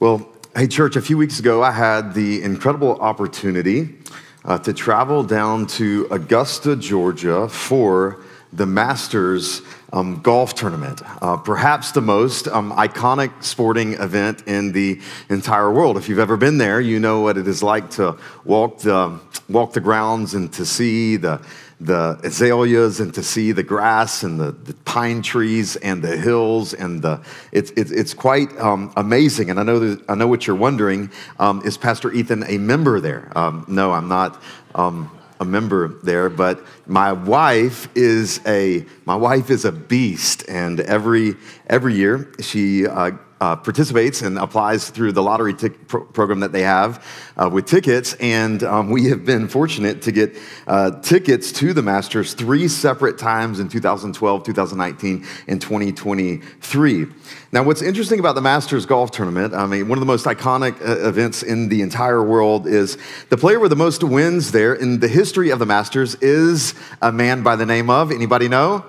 Well, hey, church, a few weeks ago, I had the incredible opportunity uh, to travel down to Augusta, Georgia for the Masters um, golf tournament, uh, perhaps the most um, iconic sporting event in the entire world. If you've ever been there, you know what it is like to walk the, walk the grounds and to see the, the azaleas and to see the grass and the, the pine trees and the hills and the it's it's, it's quite um, amazing. And I know that, I know what you're wondering um, is Pastor Ethan a member there? Um, no I'm not um, a member there but my wife is a my wife is a beast. And every every year she uh, uh, participates and applies through the lottery tic- pro- program that they have uh, with tickets. And um, we have been fortunate to get uh, tickets to the Masters three separate times in 2012, 2019, and 2023. Now, what's interesting about the Masters Golf Tournament, I mean, one of the most iconic uh, events in the entire world is the player with the most wins there in the history of the Masters is a man by the name of, anybody know?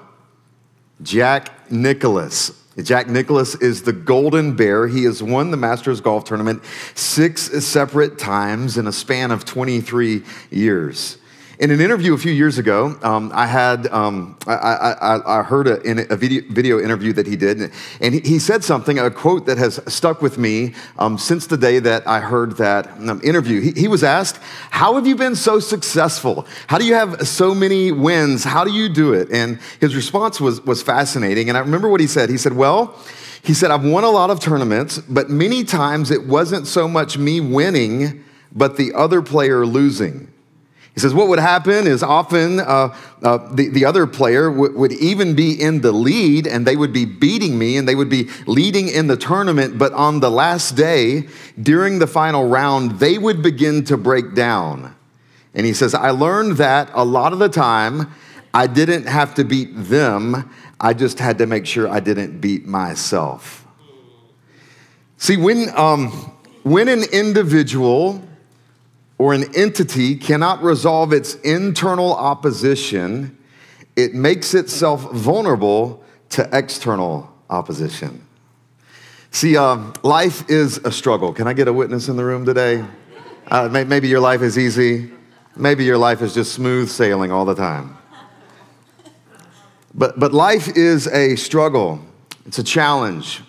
Jack Nicklaus. Jack Nicklaus is the Golden Bear. He has won the Masters Golf Tournament six separate times in a span of 23 years. In an interview a few years ago, um, I had um, I, I, I, heard a, a video, video, interview that he did, and he said something, a quote that has stuck with me um, since the day that I heard that um, interview. He, he was asked, "How have you been so successful? How do you have so many wins? How do you do it?" And his response was was fascinating. And I remember what he said. He said, "Well." He said, I've won a lot of tournaments, but many times it wasn't so much me winning, but the other player losing. He says, What would happen is often uh, uh, the, the other player w- would even be in the lead and they would be beating me and they would be leading in the tournament. But on the last day, during the final round, they would begin to break down. And he says, I learned that a lot of the time, I didn't have to beat them, I just had to make sure I didn't beat myself. See, when, um, when an individual or an entity cannot resolve its internal opposition, it makes itself vulnerable to external opposition. See, uh, life is a struggle. Can I get a witness in the room today? Uh, maybe your life is easy. Maybe your life is just smooth sailing all the time. But, but life is a struggle, it's a challenge.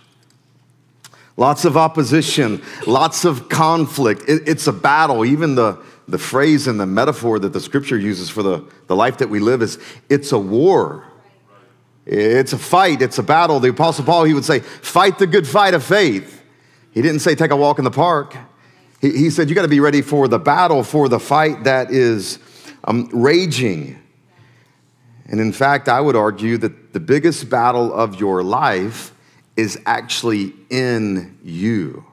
Lots of opposition, lots of conflict. It, it's a battle. Even the, the phrase and the metaphor that the scripture uses for the, the life that we live is it's a war. It's a fight, it's a battle. The Apostle Paul, he would say, fight the good fight of faith. He didn't say take a walk in the park. He, he said, you got to be ready for the battle, for the fight that is um, raging. And in fact, I would argue that the biggest battle of your life is actually in you.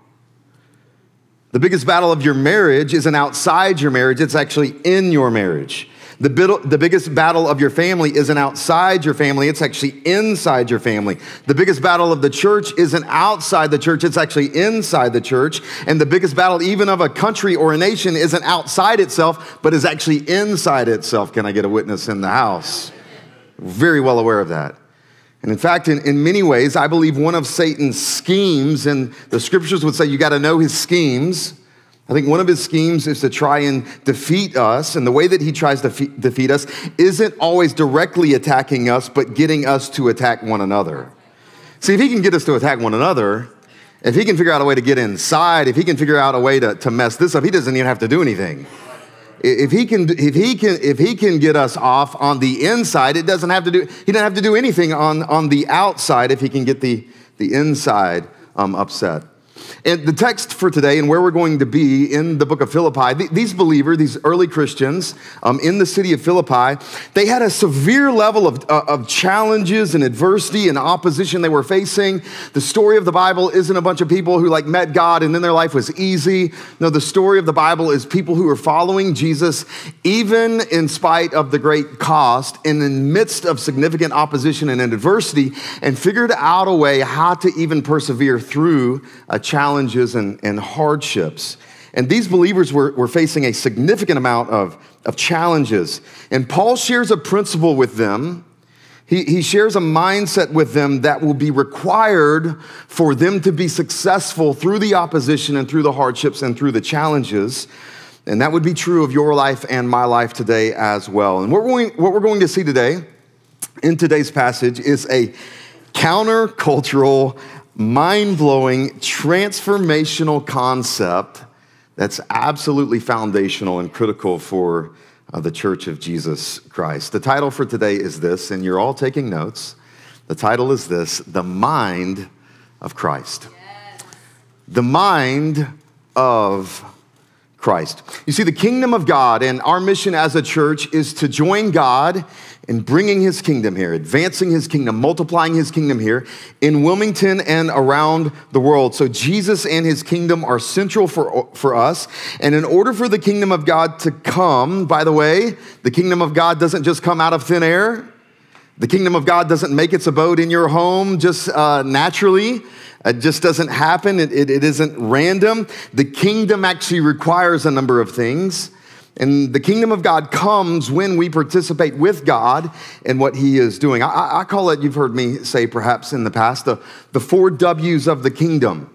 The biggest battle of your marriage isn't outside your marriage, it's actually in your marriage. The, bit, the biggest battle of your family isn't outside your family, it's actually inside your family. The biggest battle of the church isn't outside the church, it's actually inside the church. And the biggest battle, even of a country or a nation, isn't outside itself, but is actually inside itself. Can I get a witness in the house? Very well aware of that. And in fact, in, in many ways, I believe one of Satan's schemes, and the scriptures would say you got to know his schemes. I think one of his schemes is to try and defeat us. And the way that he tries to fe- defeat us isn't always directly attacking us, but getting us to attack one another. See, if he can get us to attack one another, if he can figure out a way to get inside, if he can figure out a way to, to mess this up, he doesn't even have to do anything if he can if he can if he can get us off on the inside it doesn't have to do he doesn't have to do anything on on the outside if he can get the the inside um, upset and the text for today and where we're going to be in the book of Philippi, these believers, these early Christians um, in the city of Philippi, they had a severe level of, uh, of challenges and adversity and opposition they were facing. The story of the Bible isn't a bunch of people who like met God and then their life was easy. No, the story of the Bible is people who are following Jesus even in spite of the great cost and in the midst of significant opposition and adversity and figured out a way how to even persevere through a challenge challenges and, and hardships. And these believers were, were facing a significant amount of, of challenges. And Paul shares a principle with them. He, he shares a mindset with them that will be required for them to be successful through the opposition and through the hardships and through the challenges. And that would be true of your life and my life today as well. And what we're going, what we're going to see today in today's passage is a countercultural, mind blowing, transformational concept that's absolutely foundational and critical for uh, the Church of Jesus Christ. The title for today is this, and you're all taking notes. The title is this The Mind of Christ. Yes. The Mind of Christ. You see, the kingdom of God and our mission as a church is to join God in bringing his kingdom here, advancing his kingdom, multiplying his kingdom here in Wilmington and around the world. So Jesus and his kingdom are central for, for us. And in order for the kingdom of God to come, by the way, the kingdom of God doesn't just come out of thin air. The kingdom of God doesn't make its abode in your home just uh, naturally. It just doesn't happen. It, it, it isn't random. The kingdom actually requires a number of things. And the kingdom of God comes when we participate with God in what He is doing. I, I, call it, you've heard me say perhaps in the past, the, the four W's of the kingdom.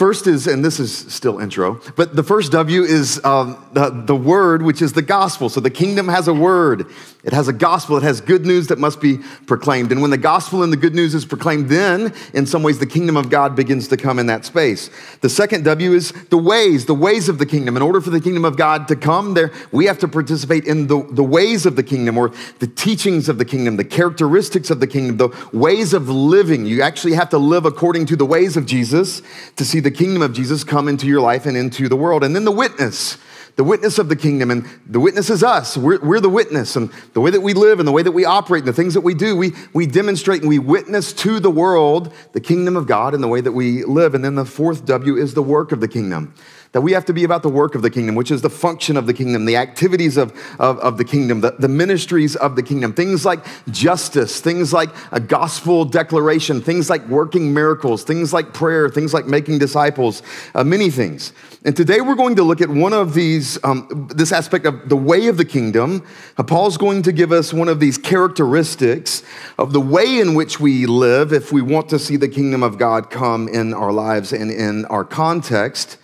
First is, and this is still intro, but the first W is um, the, the word, which is the gospel. So the kingdom has a word, it has a gospel, it has good news that must be proclaimed. And when the gospel and the good news is proclaimed, then in some ways the kingdom of God begins to come in that space. The second W is the ways, the ways of the kingdom. In order for the kingdom of God to come there, we have to participate in the, the ways of the kingdom or the teachings of the kingdom, the characteristics of the kingdom, the ways of living. You actually have to live according to the ways of Jesus to see the the kingdom of Jesus come into your life and into the world. And then the witness, the witness of the kingdom. And the witness is us. We're, we're the witness. And the way that we live and the way that we operate and the things that we do, we, we demonstrate and we witness to the world the kingdom of God and the way that we live. And then the fourth W is the work of the kingdom that we have to be about the work of the kingdom, which is the function of the kingdom, the activities of, of, of, the kingdom, the, the ministries of the kingdom, things like justice, things like a gospel declaration, things like working miracles, things like prayer, things like making disciples, uh, many things. And today we're going to look at one of these, um, this aspect of the way of the kingdom. Uh, Paul's going to give us one of these characteristics of the way in which we live if we want to see the kingdom of God come in our lives and in our context.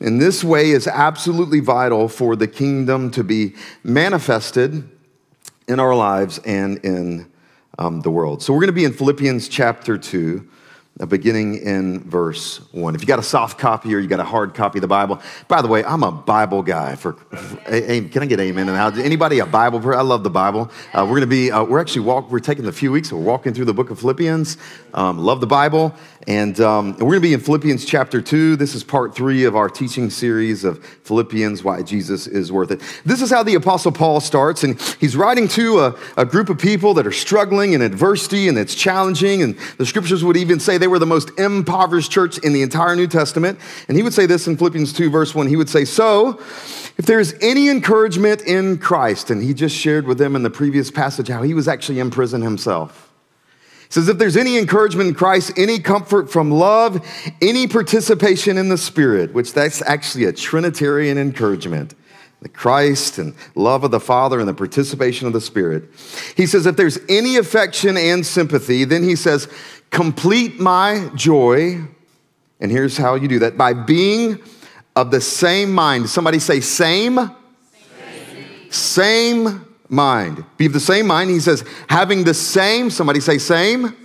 And this way is absolutely vital for the kingdom to be manifested in our lives and in um, the world. So we're going to be in Philippians chapter 2 beginning in verse 1. If you got a soft copy or you got a hard copy of the Bible, by the way, I'm a Bible guy. For, Can I get amen? And how, anybody a Bible? I love the Bible. Uh, we're going to be, uh, we're actually walk, we're taking a few weeks, we're walking through the book of Philippians. Um, love the Bible. And, um, we're going to be in Philippians chapter 2. This is part three of our teaching series of Philippians, Why Jesus is Worth It. This is how the Apostle Paul starts. And he's writing to a, a group of people that are struggling in adversity and it's challenging. And the scriptures would even say they were the most impoverished church in the entire New Testament. And he would say this in Philippians 2, verse 1. He would say, So, if there's any encouragement in Christ, and he just shared with them in the previous passage how he was actually in prison himself. He says, if there's any encouragement in Christ, any comfort from love, any participation in the Spirit, which that's actually a Trinitarian encouragement the Christ and love of the Father and the participation of the Spirit. He says, if there's any affection and sympathy, then he says, complete my joy. And here's how you do that by being of the same mind. Somebody say, same. Same, same mind. Be of the same mind. He says, having the same, somebody say, same. Same,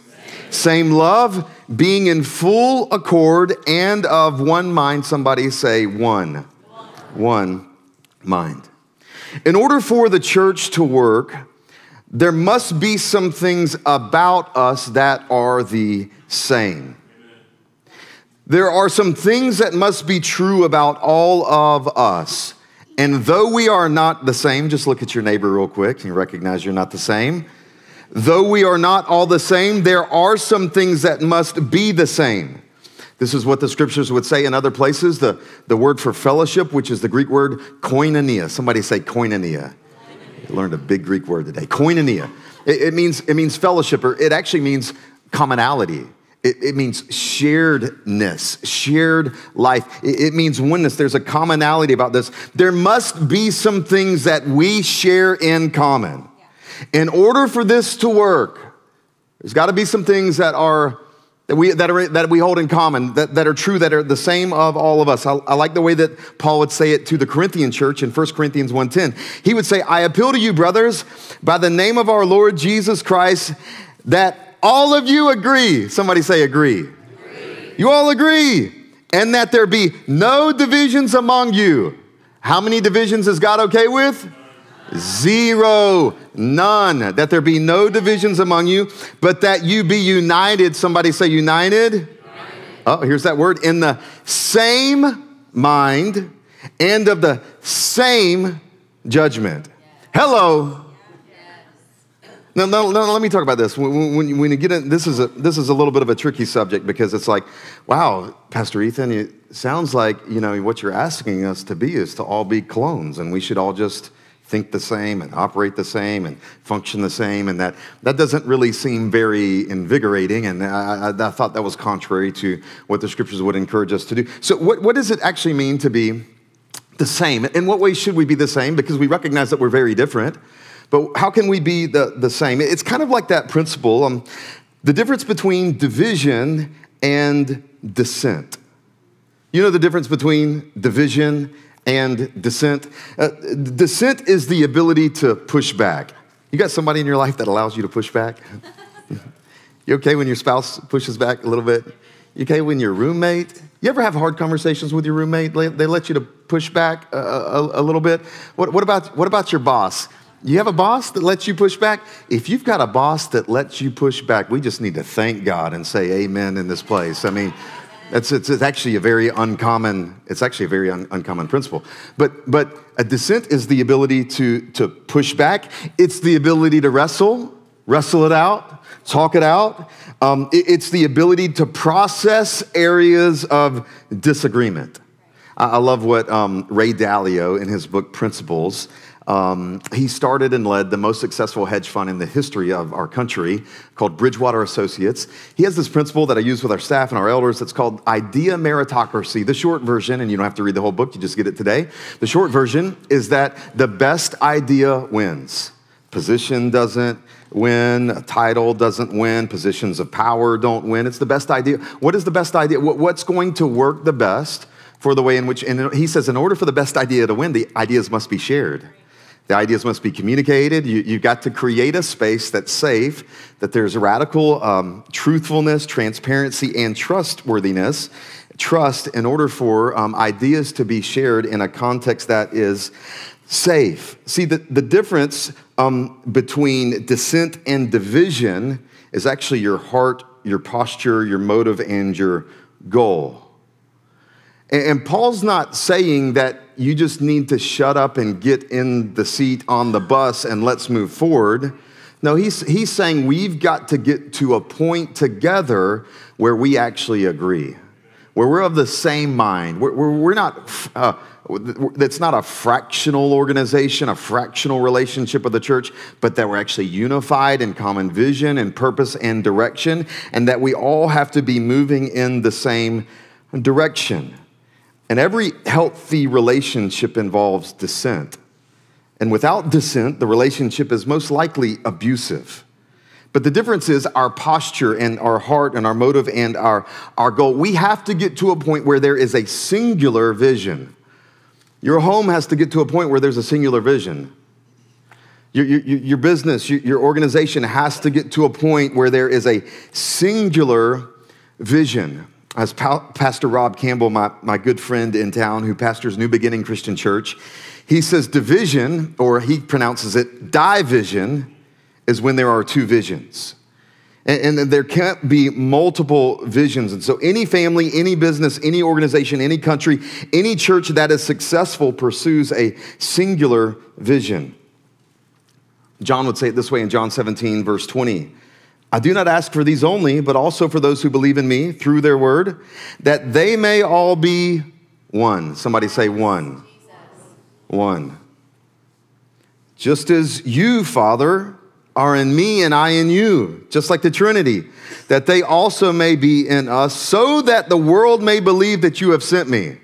same love, being in full accord and of one mind. Somebody say, one. One, one mind. In order for the church to work, there must be some things about us that are the same. There are some things that must be true about all of us. And though we are not the same, just look at your neighbor real quick and recognize you're not the same. Though we are not all the same, there are some things that must be the same. This is what the scriptures would say in other places. The, the word for fellowship, which is the Greek word koinonia. Somebody say koinonia. You learned a big Greek word today. Koinonia. It, it, means, it means fellowship, or it actually means commonality. It, it means sharedness, shared life. It, it means oneness. There's a commonality about this. There must be some things that we share in common. In order for this to work, There's got to be some things that are that we, that, are, that we hold in common, that, that are true, that are the same of all of us. I, I like the way that Paul would say it to the Corinthian church in 1 Corinthians 1.10. He would say, I appeal to you, brothers, by the name of our Lord Jesus Christ, that all of you agree. Somebody say agree. agree. You all agree. And that there be no divisions among you. How many divisions is God okay with? Zero, none. That there be no divisions among you, but that you be united. Somebody say united. united. Oh, here's that word. In the same mind and of the same judgment. Hello. Now, no, no, let me talk about this. When, when, when, you get in, this is, a, this is a little bit of a tricky subject because it's like, wow, Pastor Ethan, it sounds like, you know, what you're asking us to be is to all be clones and we should all just think the same and operate the same and function the same and that that doesn't really seem very invigorating. And I, I, I, thought that was contrary to what the scriptures would encourage us to do. So what, what does it actually mean to be the same? In what way should we be the same? Because we recognize that we're very different. But how can we be the, the same? It's kind of like that principle um, the difference between division and dissent. You know the difference between division and dissent. Uh, dissent is the ability to push back. You got somebody in your life that allows you to push back? you okay when your spouse pushes back a little bit? You okay when your roommate? You ever have hard conversations with your roommate? They let you to push back a, a, a little bit. What, what, about, what about your boss? You have a boss that lets you push back? If you've got a boss that lets you push back, we just need to thank God and say amen in this place. I mean, it's, it's, it's, actually a very uncommon, it's actually a very un, uncommon principle. But, but a dissent is the ability to, to push back. It's the ability to wrestle, wrestle it out, talk it out. Um, it, it's the ability to process areas of disagreement. I, I love what um, Ray Dalio in his book Principles um, he started and led the most successful hedge fund in the history of our country called Bridgewater Associates. He has this principle that I use with our staff and our elders that's called idea meritocracy. The short version, and you don't have to read the whole book, you just get it today. The short version is that the best idea wins. Position doesn't win, a title doesn't win, positions of power don't win. It's the best idea. What is the best idea? What's going to work the best for the way in which, and he says, in order for the best idea to win, the ideas must be shared. The ideas must be communicated. You, have got to create a space that's safe, that there's radical um, truthfulness, transparency, and trustworthiness. Trust in order for um, ideas to be shared in a context that is safe. See, the, the difference um, between dissent and division is actually your heart, your posture, your motive, and your goal. And Paul's not saying that you just need to shut up and get in the seat on the bus and let's move forward. No, he's, he's saying we've got to get to a point together where we actually agree, where we're of the same mind. We're, we're, not, uh, that's not a fractional organization, a fractional relationship with the church, but that we're actually unified in common vision and purpose and direction, and that we all have to be moving in the same direction. And every healthy relationship involves dissent. And without dissent, the relationship is most likely abusive. But the difference is our posture and our heart and our motive and our, our goal. We have to get to a point where there is a singular vision. Your home has to get to a point where there's a singular vision. Your, your, your business, your, your organization has to get to a point where there is a singular vision. As Pastor Rob Campbell, my, my good friend in town who pastors New Beginning Christian Church, he says division, or he pronounces it division, is when there are two visions. And, and, there can't be multiple visions. And so, any family, any business, any organization, any country, any church that is successful pursues a singular vision. John would say it this way in John 17, verse 20. I do not ask for these only, but also for those who believe in me through their word, that they may all be one. Somebody say one. Jesus. One. Just as you, Father, are in me and I in you, just like the Trinity, that they also may be in us, so that the world may believe that you have sent me.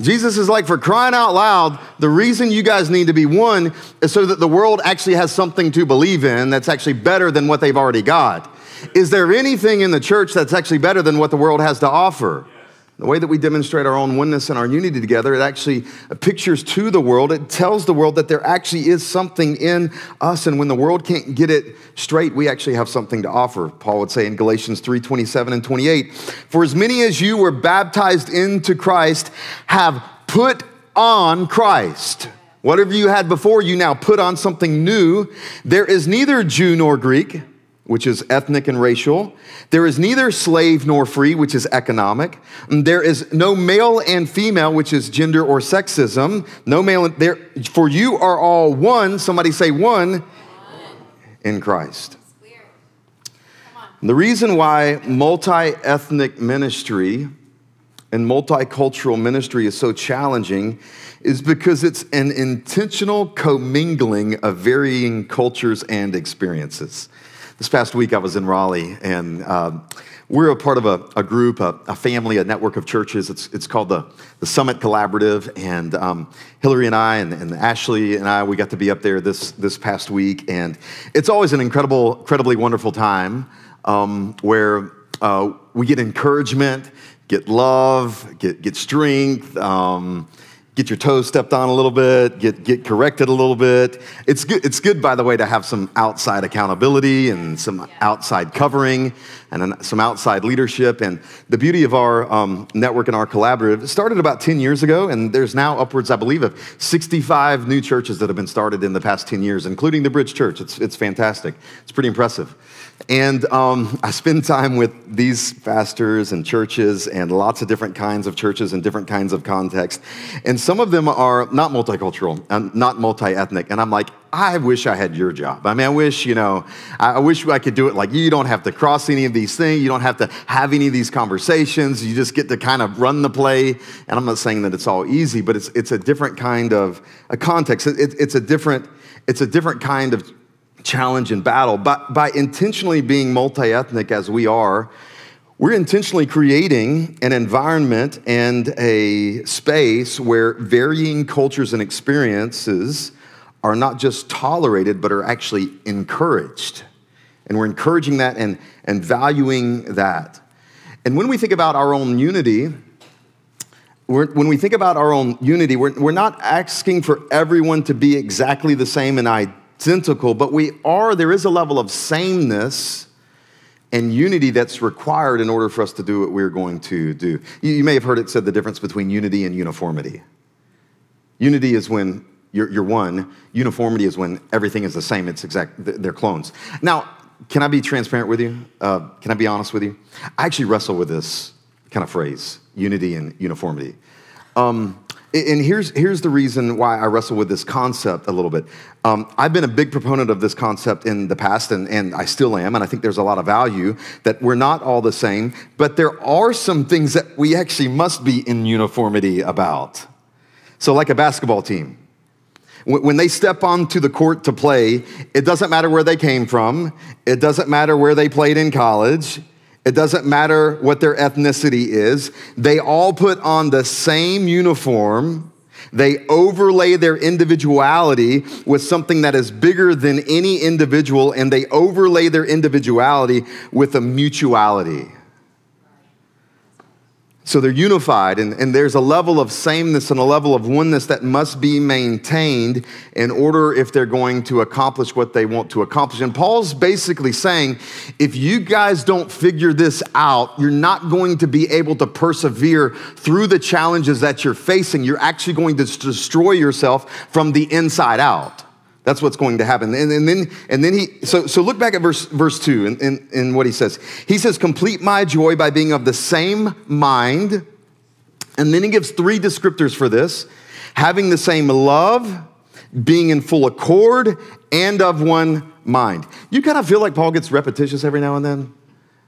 Jesus is like, for crying out loud, the reason you guys need to be one is so that the world actually has something to believe in that's actually better than what they've already got. Is there anything in the church that's actually better than what the world has to offer? The way that we demonstrate our own oneness and our unity together, it actually pictures to the world, it tells the world that there actually is something in us. And when the world can't get it straight, we actually have something to offer. Paul would say in Galatians 3 27 and 28 For as many as you were baptized into Christ have put on Christ. Whatever you had before, you now put on something new. There is neither Jew nor Greek which is ethnic and racial. There is neither slave nor free, which is economic. There is no male and female, which is gender or sexism. No male, and there, for you are all one, somebody say one, in Christ. The reason why multi ethnic ministry and multicultural ministry is so challenging is because it's an intentional commingling of varying cultures and experiences. This past week, I was in Raleigh, and um, we're a part of a, a group, a, a, family, a network of churches. It's, it's called the, the Summit Collaborative. And um, Hillary and I, and, and, Ashley and I, we got to be up there this, this past week. And it's always an incredible, incredibly wonderful time um, where uh, we get encouragement, get love, get, get strength. Get your toes stepped on a little bit, get, get corrected a little bit. It's good, it's good, by the way, to have some outside accountability and some outside covering and some outside leadership. And the beauty of our um, network and our collaborative started about 10 years ago, and there's now upwards, I believe, of 65 new churches that have been started in the past 10 years, including the Bridge Church. It's, it's fantastic. It's pretty impressive. And um, I spend time with these pastors and churches and lots of different kinds of churches and different kinds of contexts. And some of them are not multicultural and not multi ethnic. And I'm like, I wish I had your job. I mean, I wish, you know, I wish I could do it like you. Don't have to cross any of these things. You don't have to have any of these conversations. You just get to kind of run the play. And I'm not saying that it's all easy, but it's, it's a different kind of a context. It, it's a different, it's a different kind of challenge and battle. But by intentionally being multi ethnic as we are, we're intentionally creating an environment and a space where varying cultures and experiences are not just tolerated, but are actually encouraged. And we're encouraging that and, and valuing that. And when we think about our own unity, when we think about our own unity, we're, we're not asking for everyone to be exactly the same and identical, but we are, there is a level of sameness and unity that's required in order for us to do what we're going to do. You, you may have heard it said the difference between unity and uniformity. Unity is when you're, you're one, uniformity is when everything is the same, it's exact, they're clones. Now, can I be transparent with you? Uh, can I be honest with you? I actually wrestle with this kind of phrase, unity and uniformity. Um, and here's, here's the reason why I wrestle with this concept a little bit. Um, I've been a big proponent of this concept in the past, and, and I still am, and I think there's a lot of value that we're not all the same, but there are some things that we actually must be in uniformity about. So, like a basketball team, when they step onto the court to play, it doesn't matter where they came from, it doesn't matter where they played in college, it doesn't matter what their ethnicity is. They all put on the same uniform. They overlay their individuality with something that is bigger than any individual, and they overlay their individuality with a mutuality. So they're unified, and, and there's a level of sameness and a level of oneness that must be maintained in order if they're going to accomplish what they want to accomplish. And Paul's basically saying if you guys don't figure this out, you're not going to be able to persevere through the challenges that you're facing. You're actually going to destroy yourself from the inside out. That's what's going to happen. And, and, then, and then he, so, so look back at verse, verse 2 and, and, and what he says. He says, Complete my joy by being of the same mind. And then he gives three descriptors for this having the same love, being in full accord, and of one mind. You kind of feel like Paul gets repetitious every now and then?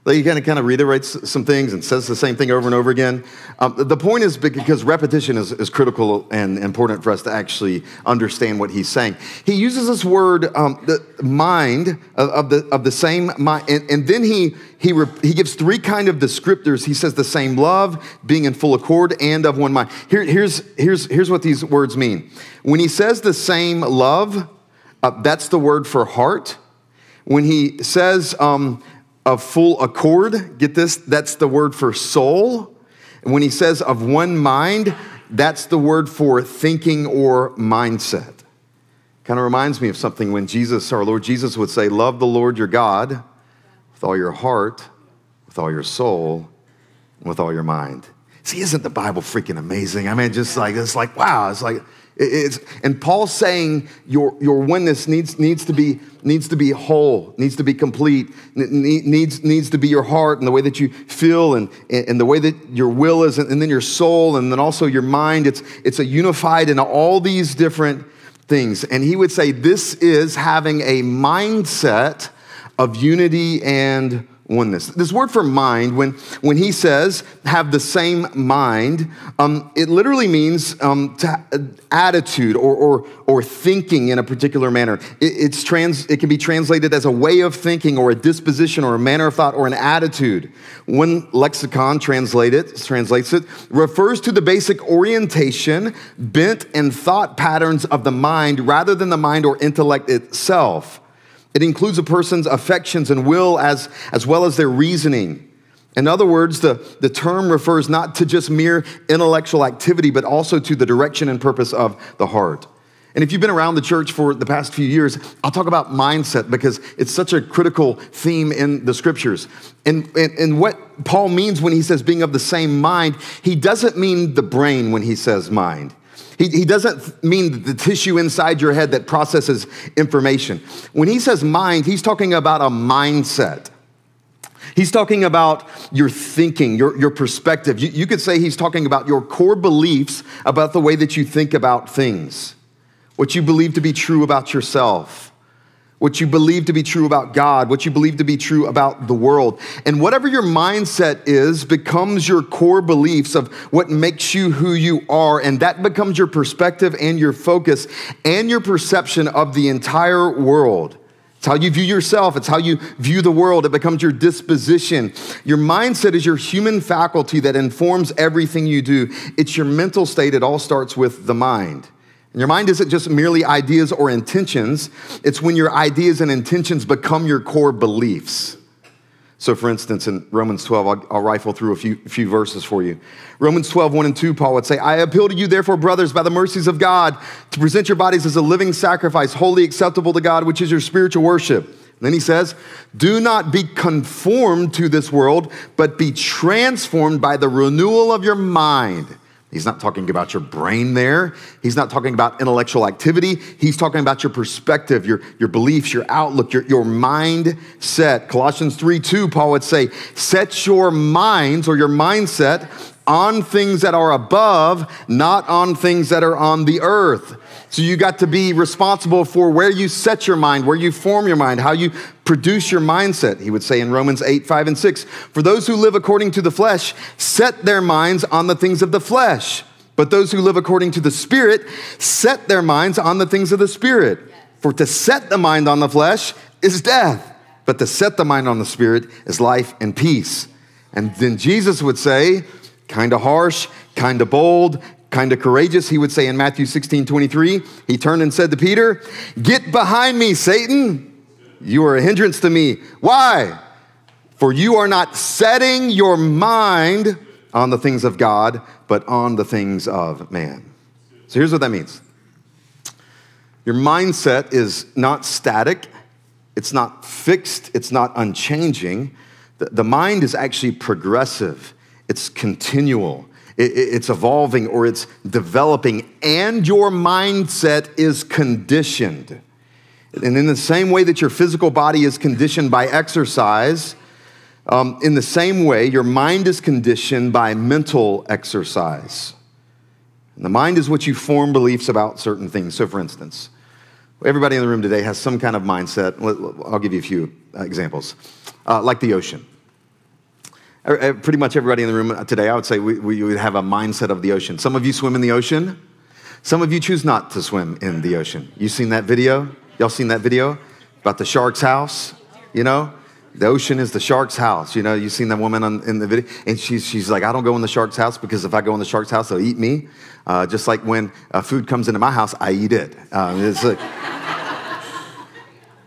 Like he kind of kind of reiterates some things and says the same thing over and over again. Um, the point is because repetition is, is critical and important for us to actually understand what he's saying. He uses this word, um, the mind of, of, the of the same mind, and, and then he he re, he gives three kind of descriptors. He says the same love, being in full accord, and of one mind. Here, here's here's here's what these words mean. When he says the same love, uh, that's the word for heart. When he says um, of full accord, get this, that's the word for soul. And when he says of one mind, that's the word for thinking or mindset. Kind of reminds me of something when Jesus, our Lord Jesus, would say, Love the Lord your God with all your heart, with all your soul, and with all your mind. See, isn't the Bible freaking amazing? I mean, just like, it's like, wow, it's like, it's, and Paul's saying your, your oneness needs, needs, to be, needs to be whole, needs to be complete, needs, needs to be your heart and the way that you feel and, and the way that your will is, and then your soul, and then also your mind. It's, it's a unified in all these different things. And he would say this is having a mindset of unity and oneness. This word for mind, when, when he says have the same mind, um, it literally means um, attitude or, or, or thinking in a particular manner. It, it's trans, it can be translated as a way of thinking or a disposition or a manner of thought or an attitude. One lexicon translate it, translates it refers to the basic orientation, bent, and thought patterns of the mind rather than the mind or intellect itself. It includes a person's affections and will as, as well as their reasoning. In other words, the, the term refers not to just mere intellectual activity, but also to the direction and purpose of the heart. And if you've been around the church for the past few years, I'll talk about mindset because it's such a critical theme in the scriptures. And, and, and what Paul means when he says being of the same mind, he doesn't mean the brain when he says mind. He, he doesn't mean the tissue inside your head that processes information. When he says mind, he's talking about a mindset. He's talking about your thinking, your, your perspective. You, you could say he's talking about your core beliefs about the way that you think about things, what you believe to be true about yourself what you believe to be true about God, what you believe to be true about the world. And whatever your mindset is becomes your core beliefs of what makes you who you are. And that becomes your perspective and your focus and your perception of the entire world. It's how you view yourself. It's how you view the world. It becomes your disposition. Your mindset is your human faculty that informs everything you do. It's your mental state. It all starts with the mind. Your mind isn't just merely ideas or intentions, it's when your ideas and intentions become your core beliefs. So, for instance, in Romans 12, I'll, I'll rifle through a few, few verses for you. Romans 12, 1 and 2, Paul would say, I appeal to you, therefore, brothers, by the mercies of God, to present your bodies as a living sacrifice, wholly acceptable to God, which is your spiritual worship. Then he says, Do not be conformed to this world, but be transformed by the renewal of your mind He's not talking about your brain there. He's not talking about intellectual activity. He's talking about your perspective, your, your beliefs, your outlook, your, your mindset. Colossians 3 2, Paul would say, Set your minds or your mindset on things that are above, not on things that are on the earth. So you got to be responsible for where you set your mind, where you form your mind, how you produce your mindset. He would say in Romans 8, 5, and 6 For those who live according to the flesh set their minds on the things of the flesh, but those who live according to the Spirit set their minds on the things of the Spirit. For to set the mind on the flesh is death, but to set the mind on the Spirit is life and peace. And then Jesus would say, kind of harsh, kind of bold, kind of courageous. He would say in Matthew 16 23, he turned and said to Peter, Get behind me, Satan. You are a hindrance to me. Why? For you are not setting your mind on the things of God, but on the things of man. So here's what that means your mindset is not static, it's not fixed, it's not unchanging. The, the mind is actually progressive, it's continual it's evolving or it's developing, and your mindset is conditioned. And in the same way that your physical body is conditioned by exercise, um, in the same way, your mind is conditioned by mental exercise. And the mind is what you form beliefs about certain things. So, for instance, everybody in the room today has some kind of mindset. I'll give you a few examples, uh, like the ocean. Pretty much everybody in the room today, I would say we, we would have a mindset of the ocean. Some of you swim in the ocean. Some of you choose not to swim in the ocean. You seen that video? Y'all seen that video about the shark's house? You know, the ocean is the shark's house. You know, you seen that woman on, in the video, and she's she's like, I don't go in the shark's house because if I go in the shark's house, they'll eat me. Uh, just like when uh, food comes into my house, I eat it. Uh, it's like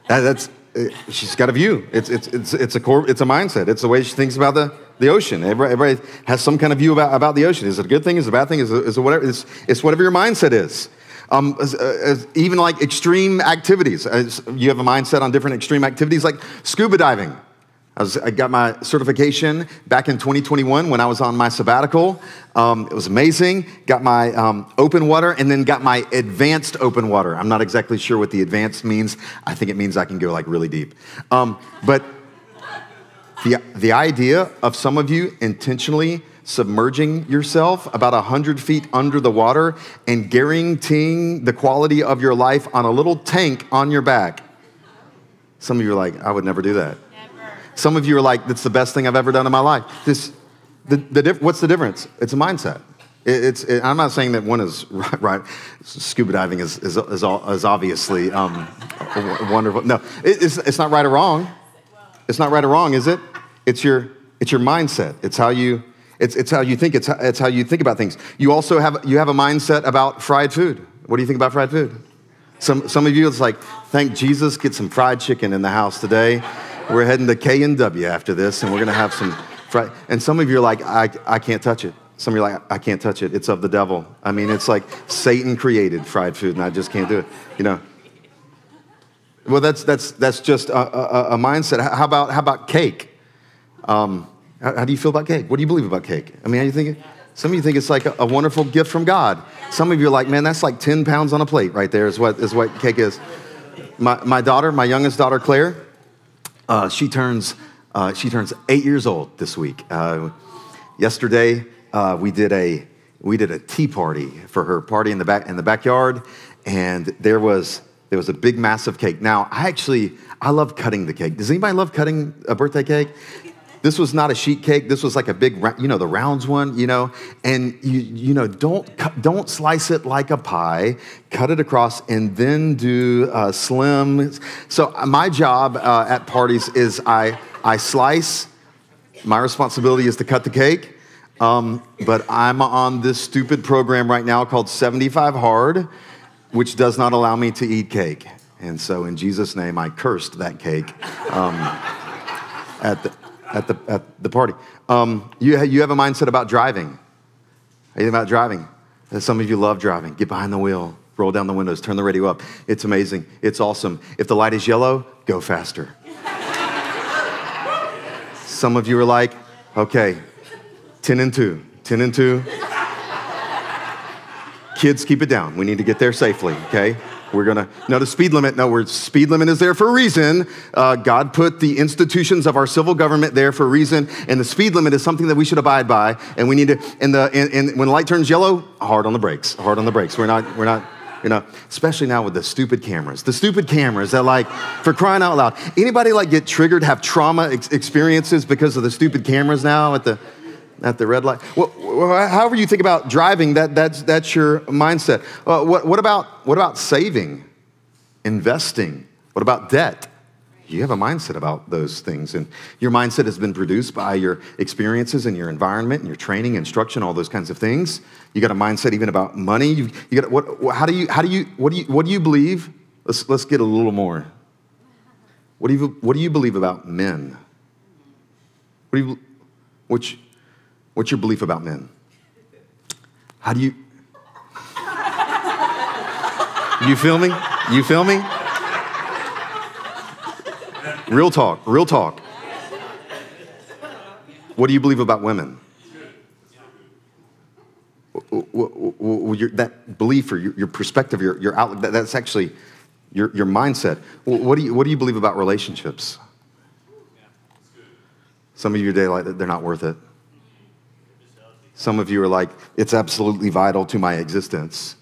that, that's uh, she's got a view. It's, it's, it's, it's, a core, it's a mindset. It's the way she thinks about the, the ocean. Everybody, everybody has some kind of view about, about the ocean. Is it a good thing? Is it a bad thing? Is it, is it whatever? It's, it's whatever your mindset is. Um, as, as even like extreme activities. As you have a mindset on different extreme activities like scuba diving. I, was, I, got my certification back in 2021 when I was on my sabbatical. Um, it was amazing. Got my um, open water and then got my advanced open water. I'm not exactly sure what the advanced means. I think it means I can go like really deep. Um, but the, the idea of some of you intentionally submerging yourself about 100 feet under the water and guaranteeing the quality of your life on a little tank on your back. Some of you are like, I would never do that. Some of you are like, that's the best thing I've ever done in my life. This, the, the, what's the difference? It's a mindset. It, it's, it, I'm not saying that one is right. right. Scuba diving is, is, is, is obviously um, wonderful. No, it, it's, it's not right or wrong. It's not right or wrong, is it? It's your, it's your mindset. It's how you, it's, it's how you think. It's how, it's how you think about things. You also have, you have a mindset about fried food. What do you think about fried food? Some, some of you, it's like, thank Jesus, get some fried chicken in the house today. We're heading to K and W after this, and we're gonna have some fried. And some of you are like, I, I can't touch it. Some of you are like, I can't touch it. It's of the devil. I mean, it's like Satan created fried food, and I just can't do it. You know. Well, that's that's that's just a, a, a mindset. How about how about cake? Um, how, how, do you feel about cake? What do you believe about cake? I mean, how do you think? It, some of you think it's like a, a wonderful gift from God. Some of you are like, man, that's like 10 pounds on a plate right there, is what, is what cake is. My, my daughter, my youngest daughter, Claire, uh, she turns uh, she turns eight years old this week. Uh, yesterday uh, we did a we did a tea party for her party in the back in the backyard, and there was there was a big massive cake. Now I actually I love cutting the cake. Does anybody love cutting a birthday cake? This was not a sheet cake. This was like a big, you know, the rounds one, you know. And you, you know, don't don't slice it like a pie. Cut it across, and then do uh, slim. So uh, my job uh, at parties is I I slice. My responsibility is to cut the cake. Um, but I'm on this stupid program right now called 75 Hard, which does not allow me to eat cake. And so, in Jesus' name, I cursed that cake um, at the at the, at the party. Um, you, you have a mindset about driving. How you about driving? Some of you love driving. Get behind the wheel, roll down the windows, turn the radio up. It's amazing. It's awesome. If the light is yellow, go faster. Some of you are like, okay, 10 and 2, 10 and 2. Kids, keep it down. We need to get there safely, okay? We're gonna, no, the speed limit, no, we're, speed limit is there for a reason. Uh, God put the institutions of our civil government there for a reason, and the speed limit is something that we should abide by, and we need to, and, the, and, and when the light turns yellow, hard on the brakes, hard on the brakes. We're not, we're not, you know, especially now with the stupid cameras. The stupid cameras that like, for crying out loud, anybody like get triggered, have trauma ex- experiences because of the stupid cameras now at the, at the red light. Well, however you think about driving, that, that's, that's your mindset. Uh, what, what, about, what about saving, investing? What about debt? You have a mindset about those things. And your mindset has been produced by your experiences and your environment and your training, instruction, all those kinds of things. You got a mindset even about money. You, you got, what, how do you, how do you, what do you, what do you believe? Let's, let's get a little more. What do you, what do you believe about men? What do you, which, What's your belief about men? How do you. You feel me? You feel me? Real talk, real talk. What do you believe about women? Your, that belief or your, your perspective, your, your outlook, that, that's actually your, your mindset. What do, you, what do you believe about relationships? Some of you today, like, they're not worth it. Some of you are like, it's absolutely vital to my existence.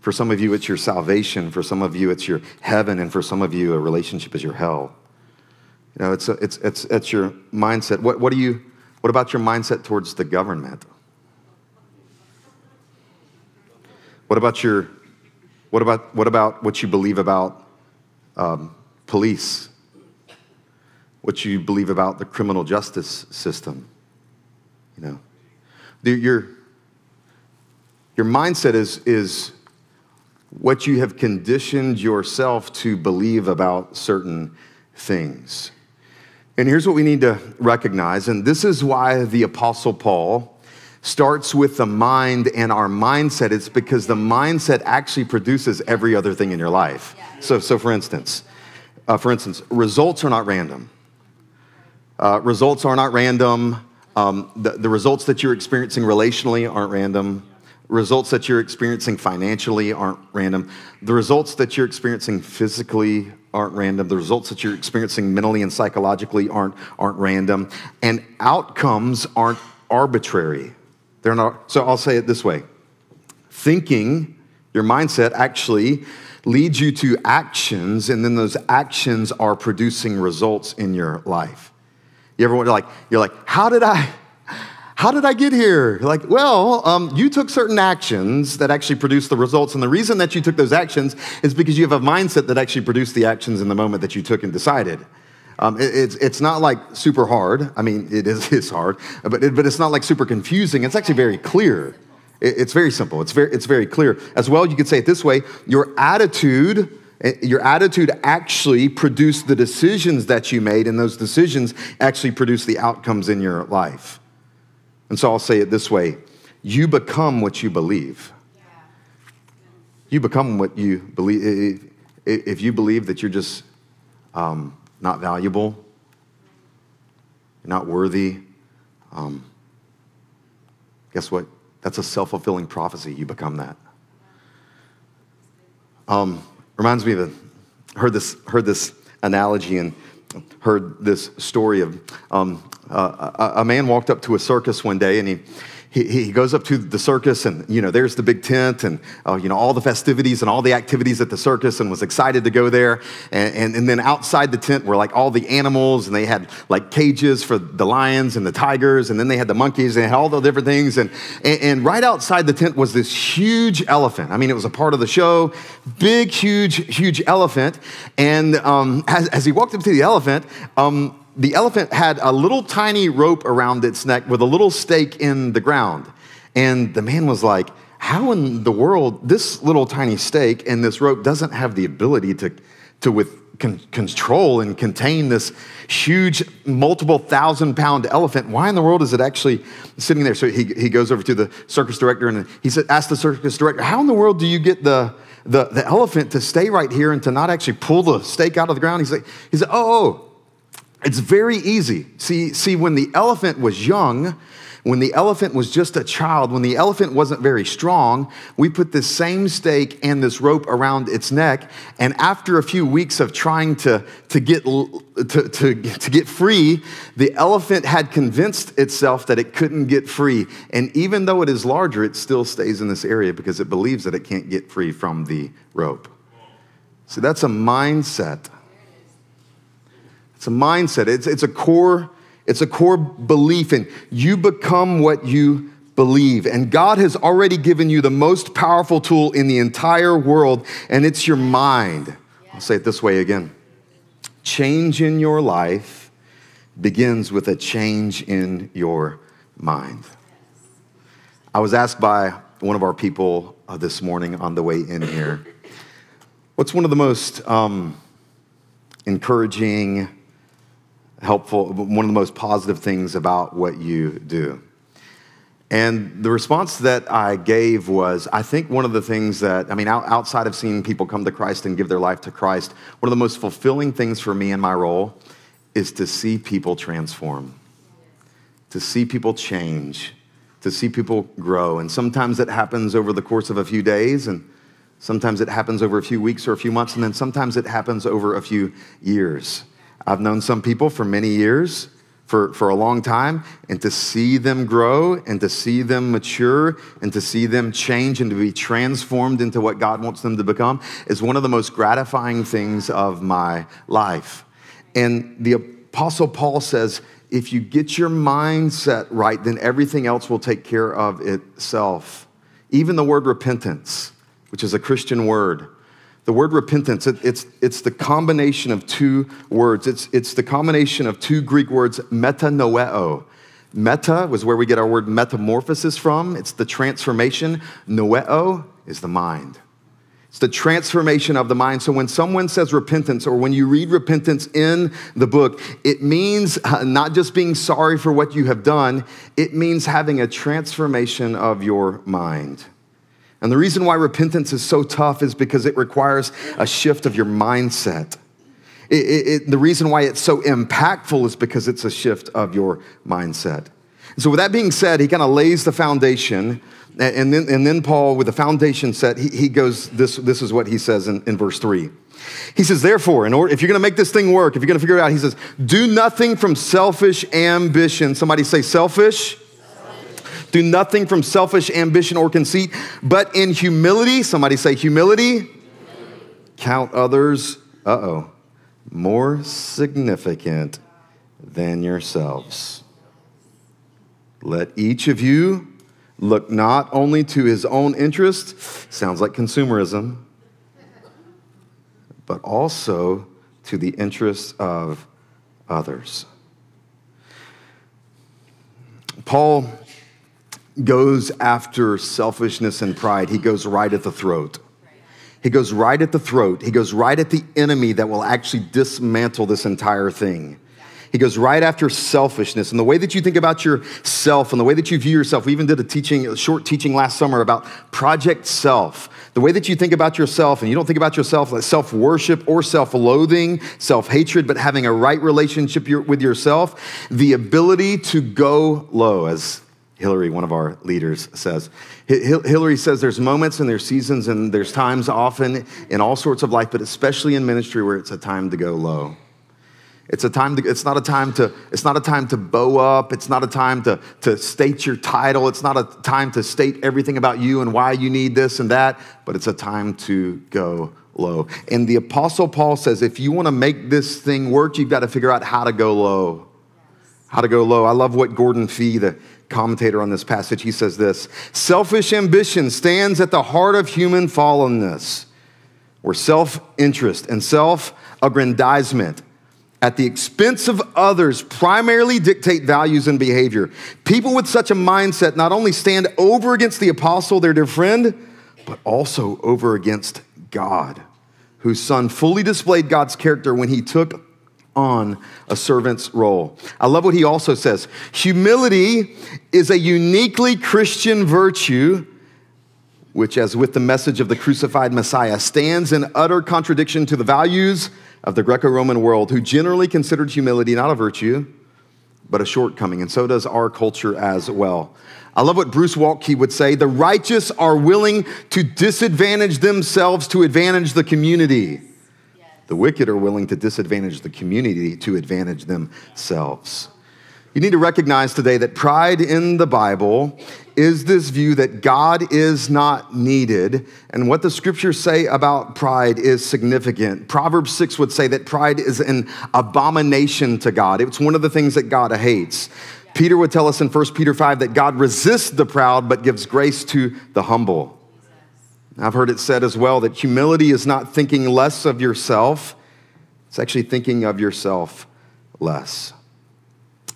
For some of you, it's your salvation. For some of you, it's your heaven. And for some of you, a relationship is your hell. You know, it's, a, it's, it's, it's your mindset. What, what, do you, what about your mindset towards the government? What about your, what about, what about what you believe about um, police? What you believe about the criminal justice system? You know, your, your mindset is, is what you have conditioned yourself to believe about certain things. And here's what we need to recognize, and this is why the Apostle Paul starts with the mind and our mindset. It's because the mindset actually produces every other thing in your life. So, so for instance, uh, for instance, results are not random. Uh, results are not random. Um, the, the results that you're experiencing relationally aren't random. Results that you're experiencing financially aren't random. The results that you're experiencing physically aren't random. The results that you're experiencing mentally and psychologically aren't, aren't random. And outcomes aren't arbitrary. They're not. So I'll say it this way thinking, your mindset actually leads you to actions, and then those actions are producing results in your life. You ever wonder, like, you're like, how did I? How did I get here? Like, well, um, you took certain actions that actually produced the results. And the reason that you took those actions is because you have a mindset that actually produced the actions in the moment that you took and decided. Um, it, it's, it's not like super hard. I mean, it is it's hard, but, it, but it's not like super confusing. It's actually very clear. It, it's very simple. It's very, it's very clear. As well, you could say it this way your attitude. Eh, your attitude actually produced the decisions that you made, and those decisions actually produce the outcomes in your life. And so I'll say it this way you become what you believe. You become what you believe. If you believe that you're just um, not valuable, not worthy. Um, guess what? That's a self fulfilling prophecy. You become that. Um, reminds me of a, heard this heard this analogy and heard this story of um, uh, a, a man walked up to a circus one day and he he, he goes up to the circus and you know there's the big tent and uh, you know all the festivities and all the activities at the circus and was excited to go there. And, and, and, then outside the tent were like all the animals and they had like cages for the lions and the tigers and then they had the monkeys and they had all the different things. And, and, and right outside the tent was this huge elephant. I mean it was a part of the show. Big huge huge elephant. And um, as, as he walked up to the elephant um, the elephant had a little tiny rope around its neck with a little stake in the ground. And the man was like, How in the world, this little tiny stake and this rope doesn't have the ability to, to with, con- control and contain this huge, multiple thousand pound elephant? Why in the world is it actually sitting there? So he, he goes over to the circus director and he said, Ask the circus director, How in the world do you get the, the, the elephant to stay right here and to not actually pull the stake out of the ground? He's like, he said, oh, oh it's very easy. See, see, when the elephant was young, when the elephant was just a child, when the elephant wasn't very strong, we put this same stake and this rope around its neck. And after a few weeks of trying to, to, get, to, to, to get free, the elephant had convinced itself that it couldn't get free. And even though it is larger, it still stays in this area because it believes that it can't get free from the rope. See, that's a mindset it's a mindset. It's, it's a core, it's a core belief, and you become what you believe. And God has already given you the most powerful tool in the entire world, and it's your mind. I'll say it this way again. Change in your life begins with a change in your mind. I was asked by one of our people uh, this morning on the way in here, what's one of the most um, encouraging, helpful, one of the most positive things about what you do. And the response that I gave was I think one of the things that, I mean, outside of seeing people come to Christ and give their life to Christ, one of the most fulfilling things for me in my role is to see people transform, to see people change, to see people grow. And sometimes it happens over the course of a few days, and sometimes it happens over a few weeks or a few months, and then sometimes it happens over a few years. I've known some people for many years, for, for a long time, and to see them grow and to see them mature and to see them change and to be transformed into what God wants them to become is one of the most gratifying things of my life. And the Apostle Paul says, if you get your mindset right, then everything else will take care of itself. Even the word repentance, which is a Christian word, the word repentance, it, it's, it's the combination of two words. It's, it's the combination of two Greek words, metanoeo. Meta was where we get our word metamorphosis from. It's the transformation. Noeo is the mind. It's the transformation of the mind. So when someone says repentance, or when you read repentance in the book, it means uh, not just being sorry for what you have done, it means having a transformation of your mind. And the reason why repentance is so tough is because it requires a shift of your mindset. It, it, it, the reason why it's so impactful is because it's a shift of your mindset. So, with that being said, he kind of lays the foundation and then, and then Paul, with the foundation set, he, he goes, this, this is what he says in, in verse 3. He says, therefore, in order, if you're going to make this thing work, if you're going to figure it out, he says, do nothing from selfish ambition. Somebody say selfish. Do nothing from selfish ambition or conceit, but in humility, somebody say humility, humility. count others, uh oh, more significant than yourselves. Let each of you look not only to his own interest, sounds like consumerism, but also to the interests of others. Paul goes after selfishness and pride. He goes right at the throat. He goes right at the throat. He goes right at the enemy that will actually dismantle this entire thing. He goes right after selfishness and the way that you think about yourself and the way that you view yourself. We even did a teaching, a short teaching last summer about project self. The way that you think about yourself, and you don't think about yourself like self worship or self loathing, self hatred, but having a right relationship with yourself, the ability to go low, as Hillary, one of our leaders, says. Hillary says there's moments and there's seasons and there's times often in all sorts of life, but especially in ministry where it's a time to go low. It's a time to, it's not a time to, it's not a time to bow up. It's not a time to, to state your title. It's not a time to state everything about you and why you need this and that, but it's a time to go low. And the apostle Paul says, if you want to make this thing work, you've got to figure out how to go low. How to go low. I love what Gordon Fee, the commentator on this passage, he says this selfish ambition stands at the heart of human fallenness, where self interest and self aggrandizement at the expense of others primarily dictate values and behavior. People with such a mindset not only stand over against the apostle, their dear friend, but also over against God, whose son fully displayed God's character when he took on a servant's role. I love what he also says. Humility is a uniquely Christian virtue which, as with the message of the crucified Messiah, stands in utter contradiction to the values of the Greco Roman world, who generally considered humility not a virtue, but a shortcoming. And so does our culture as well. I love what Bruce Waltke would say the righteous are willing to disadvantage themselves to advantage the community. The wicked are willing to disadvantage the community to advantage themselves. You need to recognize today that pride in the Bible is this view that God is not needed. And what the scriptures say about pride is significant. Proverbs 6 would say that pride is an abomination to God, it's one of the things that God hates. Peter would tell us in 1 Peter 5 that God resists the proud but gives grace to the humble. I've heard it said as well that humility is not thinking less of yourself, it's actually thinking of yourself less.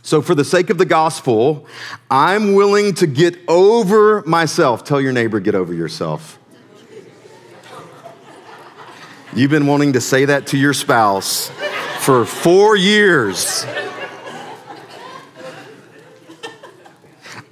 So, for the sake of the gospel, I'm willing to get over myself. Tell your neighbor, get over yourself. You've been wanting to say that to your spouse for four years.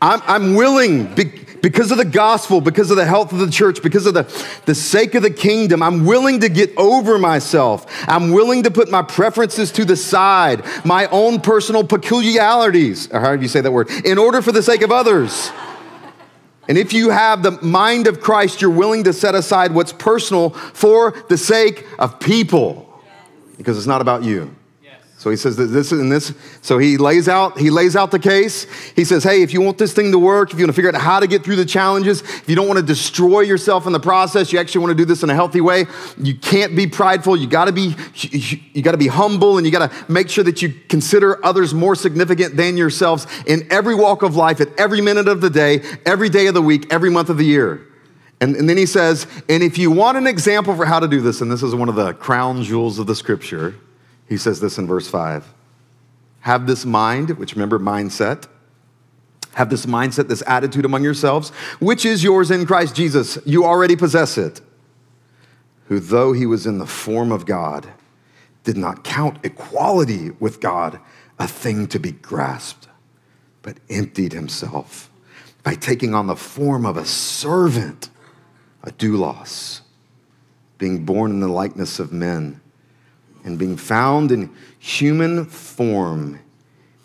I'm, I'm willing, because of the gospel, because of the health of the church, because of the, the sake of the kingdom, I'm willing to get over myself. I'm willing to put my preferences to the side, my own personal peculiarities, or however you say that word, in order for the sake of others. And if you have the mind of Christ, you're willing to set aside what's personal for the sake of people because it's not about you. So he says that this and this. So he lays out, he lays out the case. He says, hey, if you want this thing to work, if you want to figure out how to get through the challenges, if you don't want to destroy yourself in the process, you actually want to do this in a healthy way. You can't be prideful. You got to be, you got to be humble, and you got to make sure that you consider others more significant than yourselves in every walk of life, at every minute of the day, every day of the week, every month of the year. And, and then he says, and if you want an example for how to do this, and this is one of the crown jewels of the scripture. He says this in verse 5 Have this mind, which remember, mindset. Have this mindset, this attitude among yourselves, which is yours in Christ Jesus. You already possess it. who, though he was in the form of God, did not count equality with God a thing to be grasped, but emptied himself by taking on the form of a servant, a doulos, being born in the likeness of men, and being found in human form,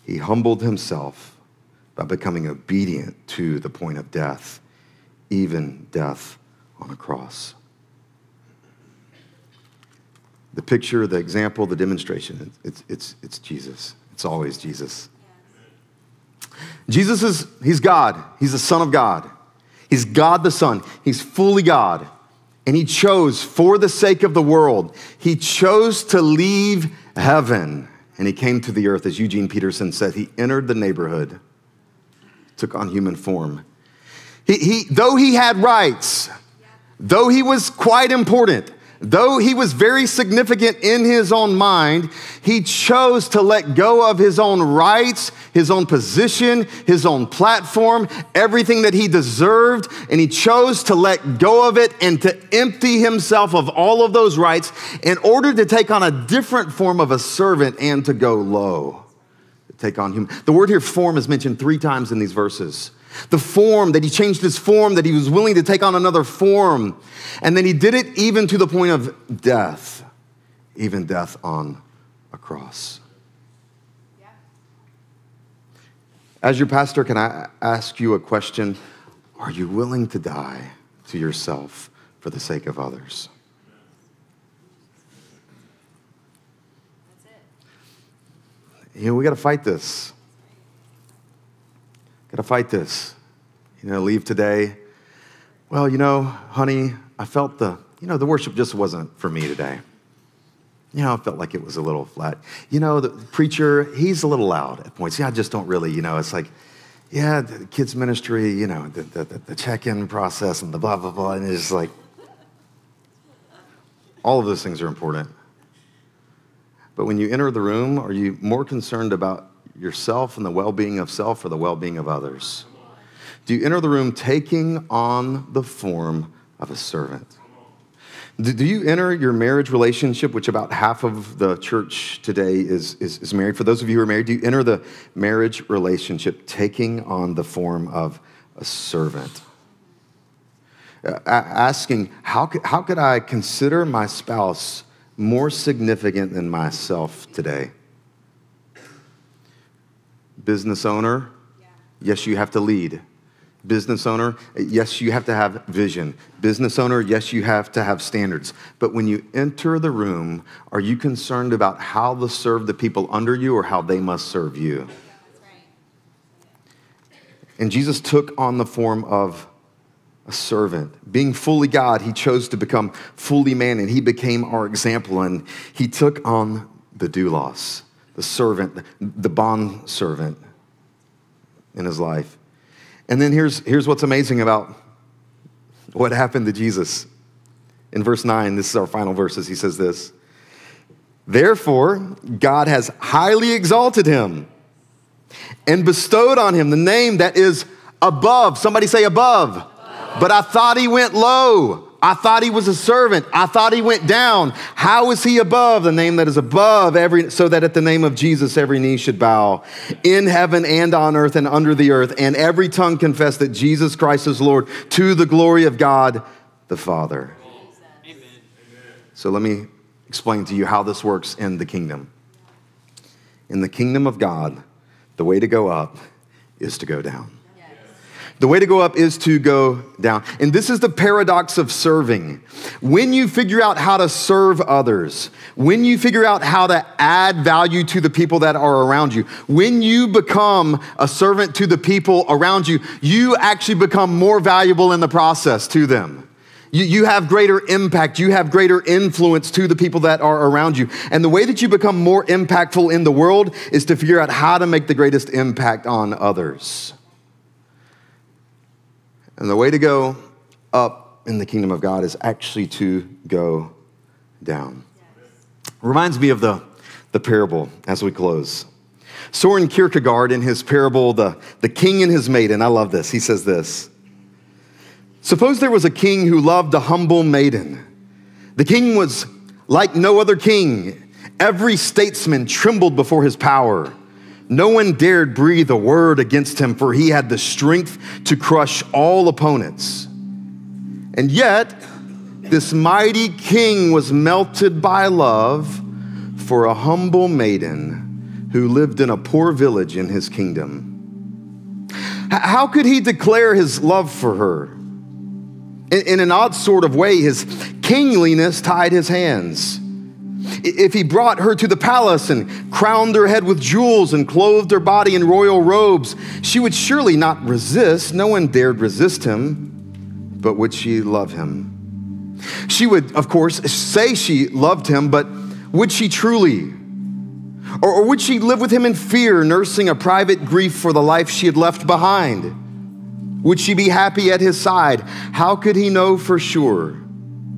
he humbled himself by becoming obedient to the point of death, even death on a cross the picture, the example, the demonstration. It's, it's, it's Jesus. It's always Jesus. Jesus is, he's God. He's the Son of God. He's God the Son. He's fully God. And he chose, for the sake of the world, he chose to leave heaven and he came to the earth. As Eugene Peterson said, he entered the neighborhood, took on human form. He, he, though he had rights, though he was quite important, Though he was very significant in his own mind, he chose to let go of his own rights, his own position, his own platform, everything that he deserved, and he chose to let go of it and to empty himself of all of those rights in order to take on a different form of a servant and to go low. To take on human. The word here, form, is mentioned three times in these verses. The form, that he changed his form, that he was willing to take on another form. And then he did it even to the point of death, even death on a cross. As your pastor, can I ask you a question? Are you willing to die to yourself for the sake of others? That's it. You know, we got to fight this. Got to fight this. You know, leave today. Well, you know, honey, I felt the, you know, the worship just wasn't for me today. You know, I felt like it was a little flat. You know, the preacher, he's a little loud at points. Yeah, I just don't really, you know, it's like, yeah, the kids' ministry, you know, the, the, the check in process and the blah, blah, blah. And it's like, all of those things are important. But when you enter the room, are you more concerned about yourself and the well being of self or the well being of others? Do you enter the room taking on the form of a servant? Do you enter your marriage relationship, which about half of the church today is, is, is, married? For those of you who are married, do you enter the marriage relationship taking on the form of a servant? Uh, asking, how could, how could I consider my spouse more significant than myself today? Business owner, yes, you have to lead. Business owner, yes, you have to have vision. Business owner, yes, you have to have standards. But when you enter the room, are you concerned about how to serve the people under you or how they must serve you? And Jesus took on the form of a servant. Being fully God, he chose to become fully man and he became our example and he took on the doulos the servant, the bond servant in his life. And then here's, here's what's amazing about what happened to Jesus. In verse 9, this is our final verses. He says this Therefore, God has highly exalted him and bestowed on him the name that is above. Somebody say above. above. But I thought he went low. I thought he was a servant. I thought he went down. How is he above the name that is above every, so that at the name of Jesus every knee should bow in heaven and on earth and under the earth, and every tongue confess that Jesus Christ is Lord to the glory of God the Father. Amen. So let me explain to you how this works in the kingdom. In the kingdom of God, the way to go up is to go down. The way to go up is to go down. And this is the paradox of serving. When you figure out how to serve others, when you figure out how to add value to the people that are around you, when you become a servant to the people around you, you actually become more valuable in the process to them. You, you have greater impact. You have greater influence to the people that are around you. And the way that you become more impactful in the world is to figure out how to make the greatest impact on others. And the way to go up in the kingdom of God is actually to go down. Reminds me of the, the parable as we close. Soren Kierkegaard, in his parable, the, the King and His Maiden, I love this. He says this Suppose there was a king who loved a humble maiden. The king was like no other king. Every statesman trembled before his power. No one dared breathe a word against him, for he had the strength to crush all opponents. And yet, this mighty king was melted by love for a humble maiden who lived in a poor village in his kingdom. How could he declare his love for her? In, an odd sort of way, his kingliness tied his hands. If he brought her to the palace and crowned her head with jewels and clothed her body in royal robes, she would surely not resist. No one dared resist him, but would she love him? She would, of course, say she loved him, but would she truly? Or, or would she live with him in fear, nursing a private grief for the life she had left behind? Would she be happy at his side? How could he know for sure?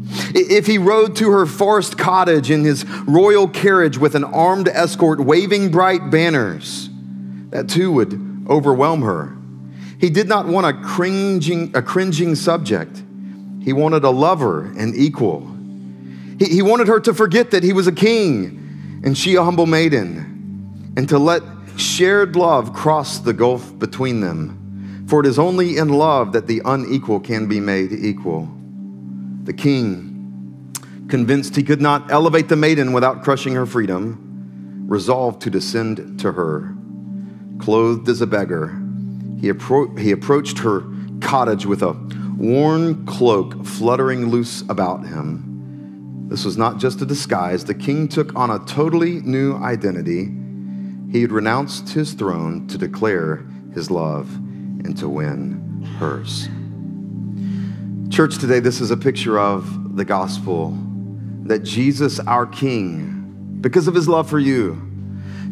If he rode to her forest cottage in his royal carriage with an armed escort waving bright banners, that too would overwhelm her. He did not want a cringing, a cringing subject. He wanted a lover and equal. He, he wanted her to forget that he was a king and she a humble maiden, and to let shared love cross the gulf between them. For it is only in love that the unequal can be made equal. The king, convinced he could not elevate the maiden without crushing her freedom, resolved to descend to her. Clothed as a beggar, he, appro- he approached her cottage with a worn cloak fluttering loose about him. This was not just a disguise. The king took on a totally new identity. He had renounced his throne to declare his love and to win hers. Church, today, this is a picture of the gospel that Jesus, our King, because of his love for you,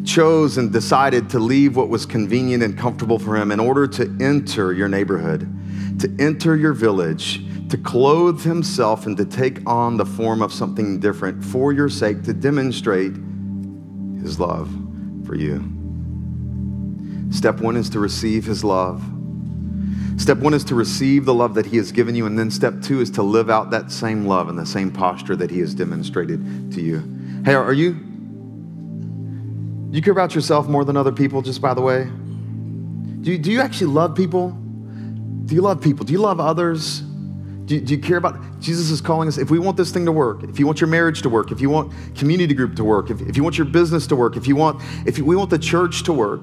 chose and decided to leave what was convenient and comfortable for him in order to enter your neighborhood to enter your village, to clothe himself, and to take on the form of something different for your sake, to demonstrate his love for you. Step one is to receive his love. Step one is to receive the love that he has given you. And then step two is to live out that same love and the same posture that he has demonstrated to you. Hey, are you? You care about yourself more than other people, just by the way? Do you, do you actually love people? Do you love people? Do you love others? Do you, do you, care about Jesus is calling us? If we want this thing to work, if you want your marriage to work, if you want community group to work, if, if you want your business to work, if you want, if we want the church to work,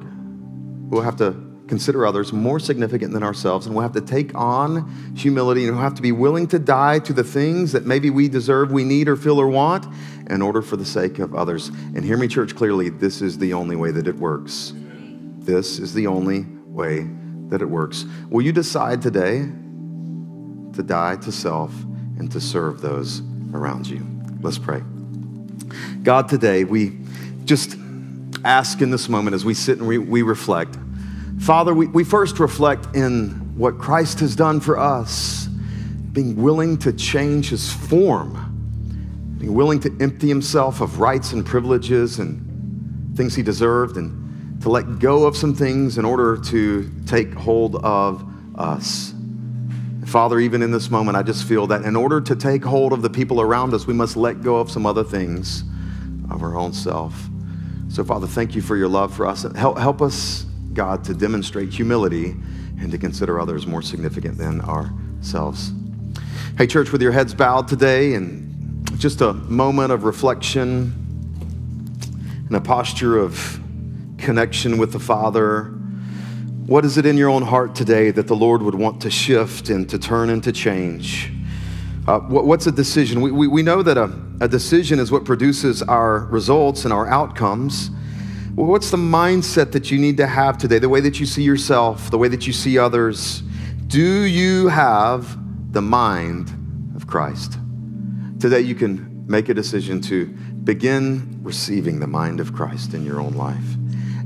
we'll have to consider others more significant than ourselves, and we'll have to take on humility, and we'll have to be willing to die to the things that maybe we deserve, we need, or feel, or want, in order for the sake of others. And hear me, church, clearly. This is the only way that it works. This is the only way that it works. Will you decide today to die to self and to serve those around you? Let's pray. God, today we just ask in this moment as we sit and we, we reflect. Father, we, we first reflect in what Christ has done for us, being willing to change his form, being willing to empty himself of rights and privileges and things he deserved and to let go of some things in order to take hold of us. Father, even in this moment, I just feel that in order to take hold of the people around us, we must let go of some other things of our own self. So, Father, thank you for your love for us. Help, help us, God, to demonstrate humility and to consider others more significant than ourselves. Hey, church, with your heads bowed today and just a moment of reflection and a posture of connection with the Father? What is it in your own heart today that the Lord would want to shift and to turn and to change? Uh, what, what's a decision? We, we, we know that a, a decision is what produces our results and our outcomes. Well, what's the mindset that you need to have today? The way that you see yourself, the way that you see others. Do you have the mind of Christ? Today, you can make a decision to begin receiving the mind of Christ in your own life.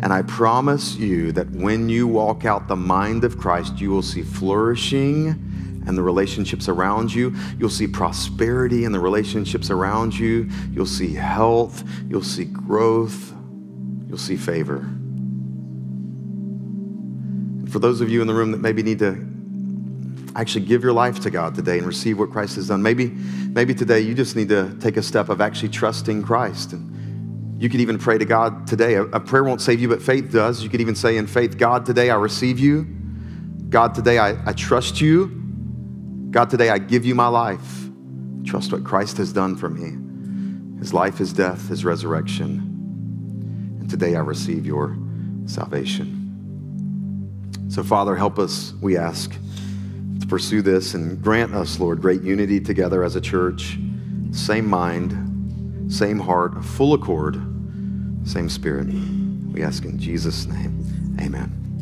And I promise you that when you walk out the mind of Christ, you will see flourishing and the relationships around you. You'll see prosperity in the relationships around you. You'll see health. You'll see growth. You'll see favor. For those of you in the room that maybe need to actually give your life to God today and receive what Christ has done. Maybe, maybe today you just need to take a step of actually trusting Christ. And you could even pray to God today. A, a prayer won't save you, but faith does. You could even say in faith, God, today I receive you. God, today I, I trust you. God, today I give you my life. Trust what Christ has done for me his life, his death, his resurrection. Today I receive your salvation. So, Father, help us, we ask, to pursue this and grant us, Lord, great unity together as a church, same mind, same heart, full accord, same spirit. We ask in Jesus' name, amen.